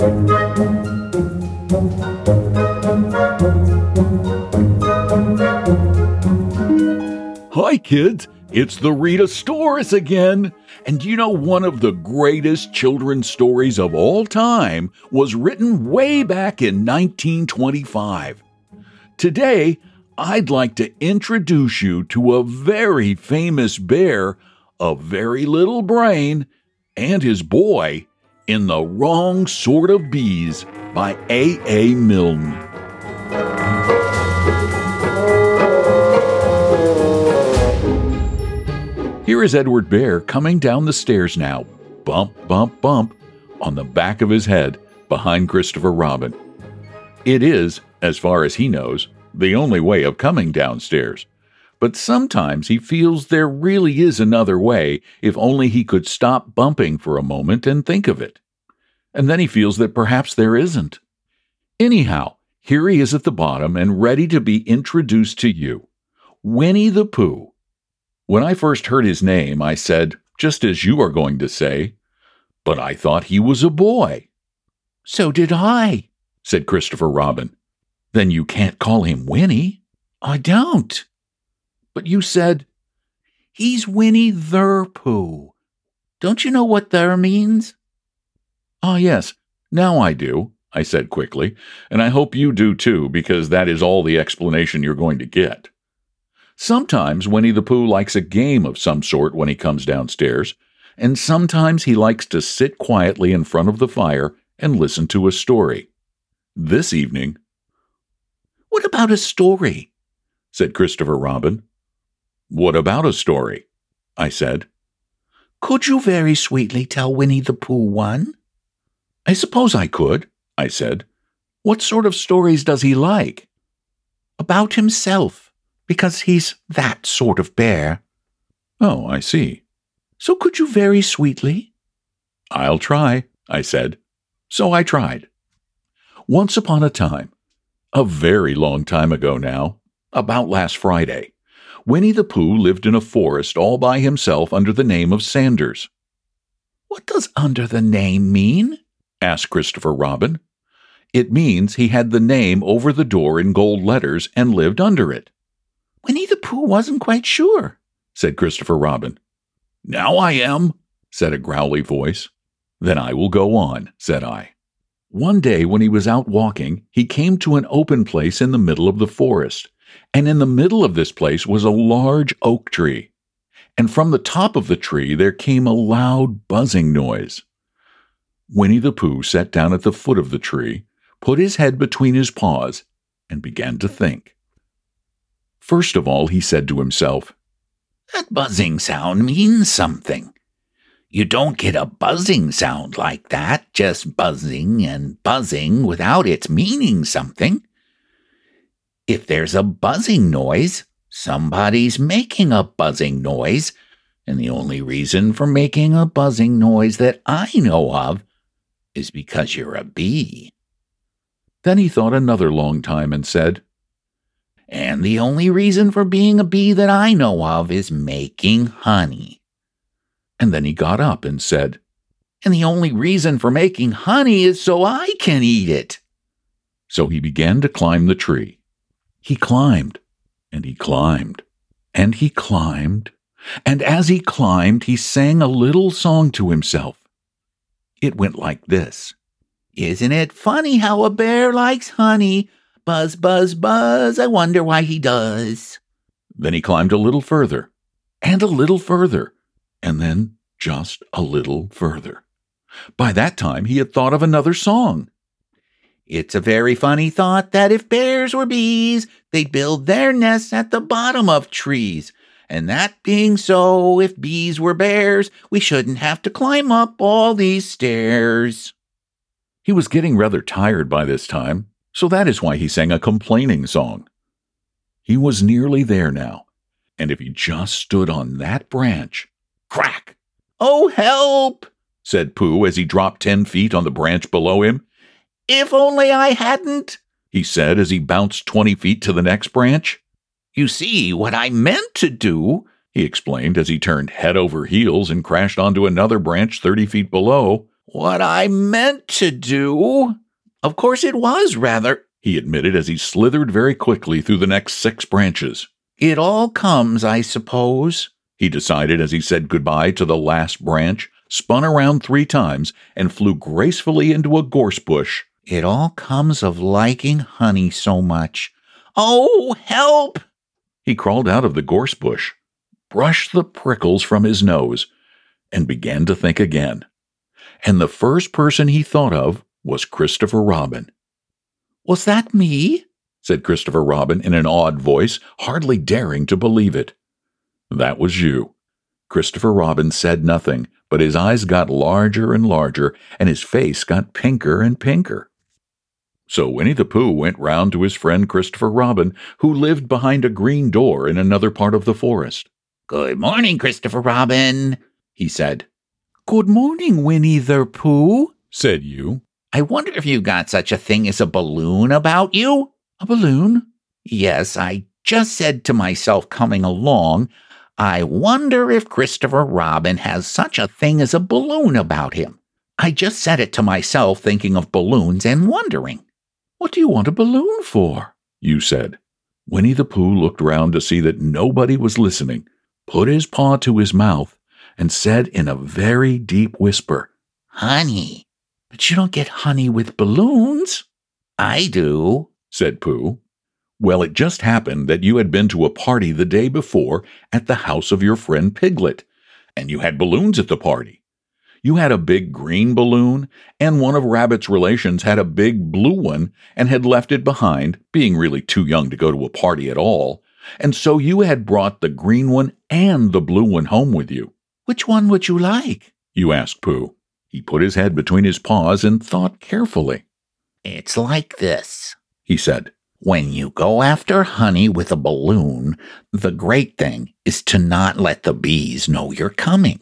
Hi, kids. It's the Readasaurus again. And you know, one of the greatest children's stories of all time was written way back in 1925. Today, I'd like to introduce you to a very famous bear, a very little brain, and his boy in The Wrong Sort of Bees by A. A. Milne. Here is Edward Bear coming down the stairs now, bump, bump, bump, on the back of his head behind Christopher Robin. It is, as far as he knows, the only way of coming downstairs. But sometimes he feels there really is another way if only he could stop bumping for a moment and think of it. And then he feels that perhaps there isn't. Anyhow, here he is at the bottom and ready to be introduced to you. Winnie the Pooh when I first heard his name, I said, just as you are going to say, but I thought he was a boy. So did I, said Christopher Robin. Then you can't call him Winnie. I don't. But you said, He's Winnie the Pooh. Don't you know what there means? Ah, yes, now I do, I said quickly, and I hope you do too, because that is all the explanation you're going to get. Sometimes Winnie the Pooh likes a game of some sort when he comes downstairs, and sometimes he likes to sit quietly in front of the fire and listen to a story. This evening, What about a story? said Christopher Robin. What about a story? I said. Could you very sweetly tell Winnie the Pooh one? I suppose I could, I said. What sort of stories does he like? About himself because he's that sort of bear. Oh, I see. So could you very sweetly? I'll try, I said. So I tried. Once upon a time, a very long time ago now, about last Friday, Winnie the Pooh lived in a forest all by himself under the name of Sanders. What does under the name mean? asked Christopher Robin. It means he had the name over the door in gold letters and lived under it. Winnie the Pooh wasn't quite sure, said Christopher Robin. Now I am, said a growly voice. Then I will go on, said I. One day when he was out walking, he came to an open place in the middle of the forest, and in the middle of this place was a large oak tree. And from the top of the tree there came a loud buzzing noise. Winnie the Pooh sat down at the foot of the tree, put his head between his paws, and began to think. First of all, he said to himself, That buzzing sound means something. You don't get a buzzing sound like that, just buzzing and buzzing without its meaning something. If there's a buzzing noise, somebody's making a buzzing noise, and the only reason for making a buzzing noise that I know of is because you're a bee. Then he thought another long time and said, and the only reason for being a bee that I know of is making honey. And then he got up and said, And the only reason for making honey is so I can eat it. So he began to climb the tree. He climbed, and he climbed, and he climbed, and as he climbed, he sang a little song to himself. It went like this Isn't it funny how a bear likes honey? Buzz, buzz, buzz, I wonder why he does. Then he climbed a little further, and a little further, and then just a little further. By that time, he had thought of another song. It's a very funny thought that if bears were bees, they'd build their nests at the bottom of trees. And that being so, if bees were bears, we shouldn't have to climb up all these stairs. He was getting rather tired by this time, so that is why he sang a complaining song. He was nearly there now, and if he just stood on that branch, crack! Oh, help! said Pooh as he dropped ten feet on the branch below him. If only I hadn't, he said as he bounced twenty feet to the next branch. You see, what I meant to do, he explained as he turned head over heels and crashed onto another branch thirty feet below, What I meant to do. Of course, it was rather, he admitted as he slithered very quickly through the next six branches. It all comes, I suppose, he decided as he said goodbye to the last branch, spun around three times, and flew gracefully into a gorse bush. It all comes of liking honey so much. Oh, help! He crawled out of the gorse bush, brushed the prickles from his nose, and began to think again. And the first person he thought of was Christopher Robin. Was that me? said Christopher Robin in an awed voice, hardly daring to believe it. That was you. Christopher Robin said nothing, but his eyes got larger and larger, and his face got pinker and pinker. So Winnie the Pooh went round to his friend Christopher Robin, who lived behind a green door in another part of the forest. Good morning, Christopher Robin, he said. Good morning, Winnie the Pooh, said you. I wonder if you've got such a thing as a balloon about you? A balloon? Yes, I just said to myself coming along, I wonder if Christopher Robin has such a thing as a balloon about him. I just said it to myself thinking of balloons and wondering. What do you want a balloon for? You said. Winnie the Pooh looked round to see that nobody was listening, put his paw to his mouth, and said in a very deep whisper, Honey. But you don't get honey with balloons. I do, said Pooh. Well, it just happened that you had been to a party the day before at the house of your friend Piglet, and you had balloons at the party. You had a big green balloon, and one of Rabbit's relations had a big blue one and had left it behind, being really too young to go to a party at all, and so you had brought the green one and the blue one home with you. Which one would you like? You asked Pooh. He put his head between his paws and thought carefully. It's like this, he said. When you go after honey with a balloon, the great thing is to not let the bees know you're coming.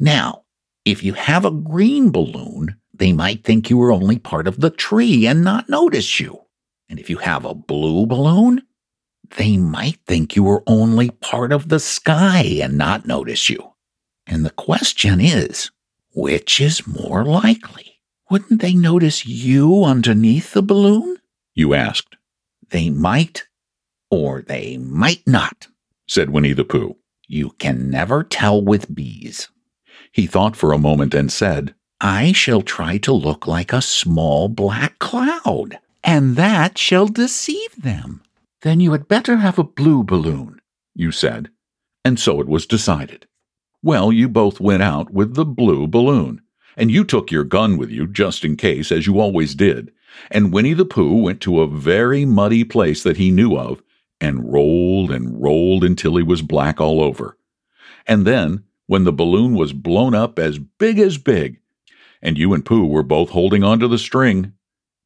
Now, if you have a green balloon, they might think you are only part of the tree and not notice you. And if you have a blue balloon, they might think you are only part of the sky and not notice you. And the question is, which is more likely? Wouldn't they notice you underneath the balloon? You asked. They might, or they might not, said Winnie the Pooh. You can never tell with bees. He thought for a moment and said, I shall try to look like a small black cloud, and that shall deceive them. Then you had better have a blue balloon, you said. And so it was decided. Well, you both went out with the blue balloon, and you took your gun with you just in case, as you always did. And Winnie the Pooh went to a very muddy place that he knew of and rolled and rolled until he was black all over. And then, when the balloon was blown up as big as big, and you and Pooh were both holding onto the string,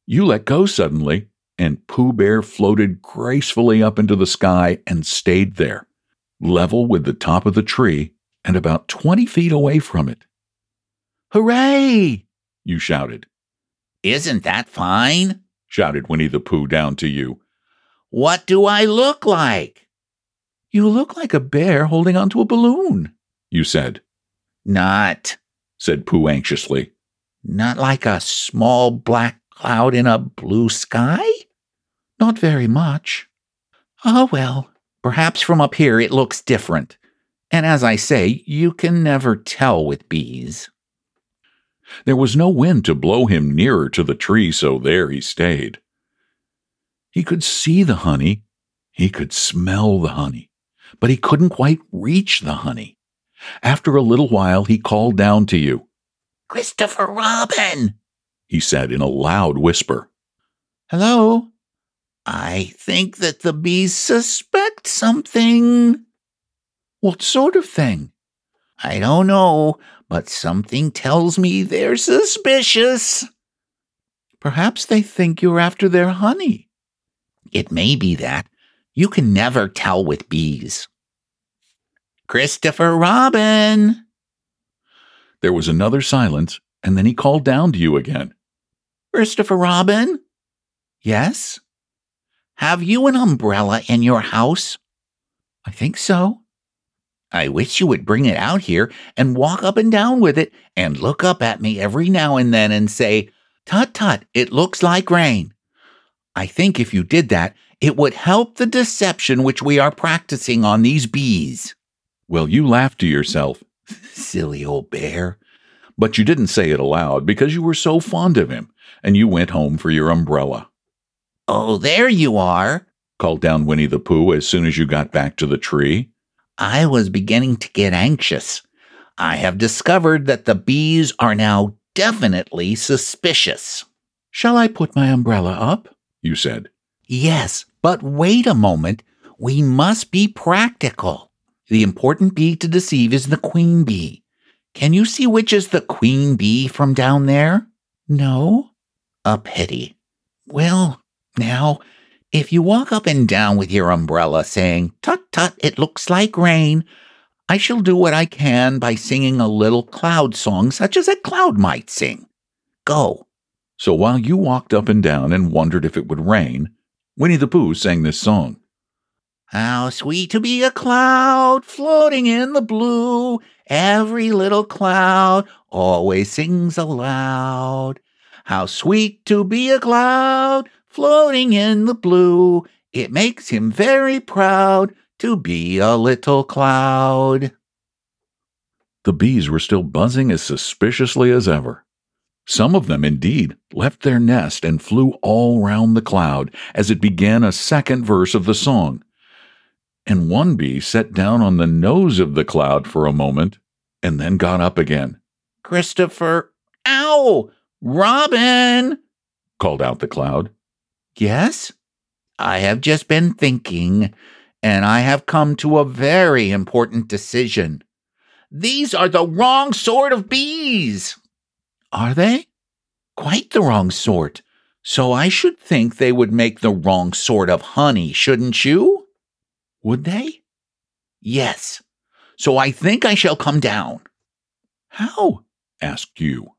you let go suddenly, and Pooh Bear floated gracefully up into the sky and stayed there, level with the top of the tree and about twenty feet away from it. Hooray! You shouted. Isn't that fine? shouted Winnie the Pooh down to you. What do I look like? You look like a bear holding onto a balloon, you said. Not, said Pooh anxiously. Not like a small black cloud in a blue sky? Not very much. Oh, well, perhaps from up here it looks different. And as I say, you can never tell with bees. There was no wind to blow him nearer to the tree, so there he stayed. He could see the honey, he could smell the honey, but he couldn't quite reach the honey. After a little while, he called down to you. Christopher Robin, he said in a loud whisper. Hello? I think that the bees suspect something. What sort of thing? I don't know, but something tells me they're suspicious. Perhaps they think you're after their honey. It may be that. You can never tell with bees. Christopher Robin! There was another silence, and then he called down to you again. Christopher Robin? Yes? Have you an umbrella in your house? I think so. I wish you would bring it out here and walk up and down with it and look up at me every now and then and say, Tut tut, it looks like rain. I think if you did that, it would help the deception which we are practicing on these bees. Well, you laughed to yourself. Silly old bear. But you didn't say it aloud because you were so fond of him, and you went home for your umbrella. Oh, there you are, called down Winnie the Pooh as soon as you got back to the tree. I was beginning to get anxious. I have discovered that the bees are now definitely suspicious. Shall I put my umbrella up? You said. Yes, but wait a moment. We must be practical. The important bee to deceive is the queen bee. Can you see which is the queen bee from down there? No. A pity. Well, now, if you walk up and down with your umbrella saying, Tut tut, it looks like rain, I shall do what I can by singing a little cloud song such as a cloud might sing. Go. So while you walked up and down and wondered if it would rain, Winnie the Pooh sang this song. How sweet to be a cloud floating in the blue. Every little cloud always sings aloud. How sweet to be a cloud floating in the blue. It makes him very proud to be a little cloud. The bees were still buzzing as suspiciously as ever. Some of them, indeed, left their nest and flew all round the cloud as it began a second verse of the song. And one bee sat down on the nose of the cloud for a moment and then got up again. Christopher, ow! Robin! called out the cloud. Yes? I have just been thinking, and I have come to a very important decision. These are the wrong sort of bees. Are they? Quite the wrong sort. So I should think they would make the wrong sort of honey, shouldn't you? Would they? Yes. So I think I shall come down. How? asked you.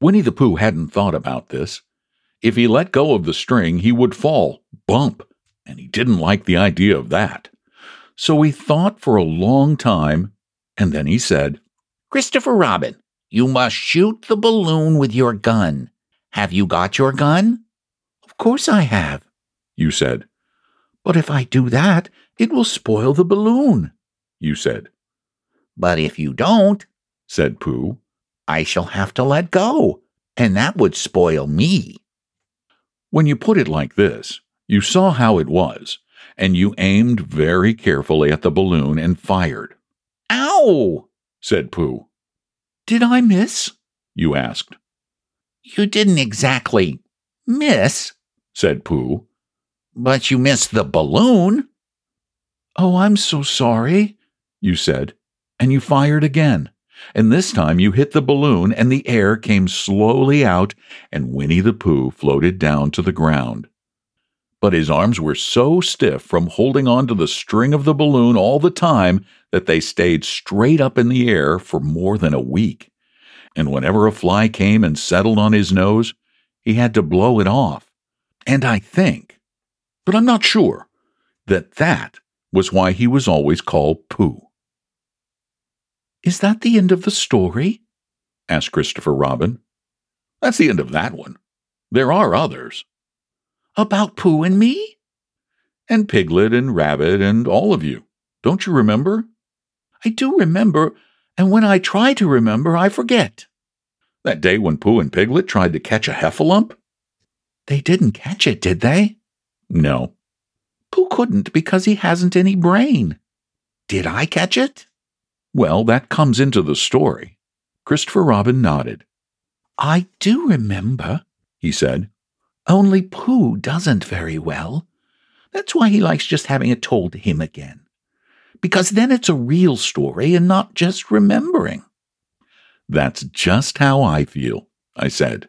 Winnie the Pooh hadn't thought about this. If he let go of the string, he would fall, bump, and he didn't like the idea of that. So he thought for a long time, and then he said, Christopher Robin, you must shoot the balloon with your gun. Have you got your gun? Of course I have, you said. But if I do that, it will spoil the balloon, you said. But if you don't, said Pooh, I shall have to let go, and that would spoil me. When you put it like this, you saw how it was, and you aimed very carefully at the balloon and fired. Ow! said Pooh. Did I miss? You asked. You didn't exactly miss, said Pooh. But you missed the balloon. Oh, I'm so sorry, you said, and you fired again and this time you hit the balloon and the air came slowly out and Winnie the Pooh floated down to the ground. But his arms were so stiff from holding on to the string of the balloon all the time that they stayed straight up in the air for more than a week. And whenever a fly came and settled on his nose, he had to blow it off. And I think, but I'm not sure, that that was why he was always called Pooh. Is that the end of the story? asked Christopher Robin. That's the end of that one. There are others. About Pooh and me? And Piglet and Rabbit and all of you. Don't you remember? I do remember, and when I try to remember, I forget. That day when Pooh and Piglet tried to catch a heffalump? They didn't catch it, did they? No. Pooh couldn't because he hasn't any brain. Did I catch it? Well, that comes into the story. Christopher Robin nodded. I do remember, he said. Only Pooh doesn't very well. That's why he likes just having it told to him again. Because then it's a real story and not just remembering. That's just how I feel, I said.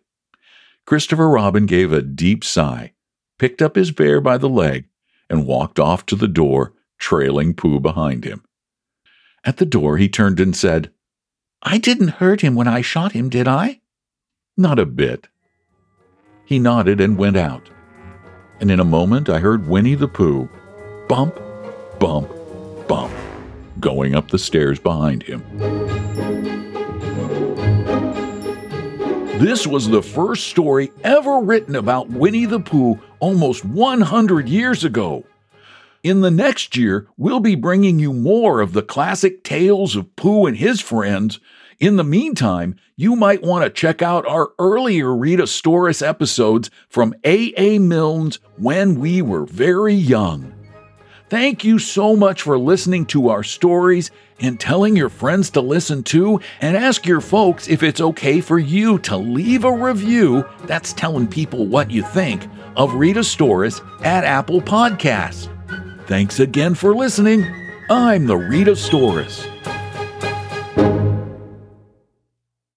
Christopher Robin gave a deep sigh, picked up his bear by the leg, and walked off to the door, trailing Pooh behind him. At the door, he turned and said, I didn't hurt him when I shot him, did I? Not a bit. He nodded and went out. And in a moment, I heard Winnie the Pooh bump, bump, bump. going up the stairs behind him. This was the first story ever written about Winnie the Pooh almost 100 years ago. In the next year, we'll be bringing you more of the classic tales of Pooh and his friends. In the meantime, you might want to check out our earlier Readasaurus episodes from A.A. Milne's When We Were Very Young. Thank you so much for listening to our stories and telling your friends to listen too. And ask your folks if it's okay for you to leave a review that's telling people what you think of Readasaurus at Apple Podcasts. Thanks again for listening. I'm the Readasaurus.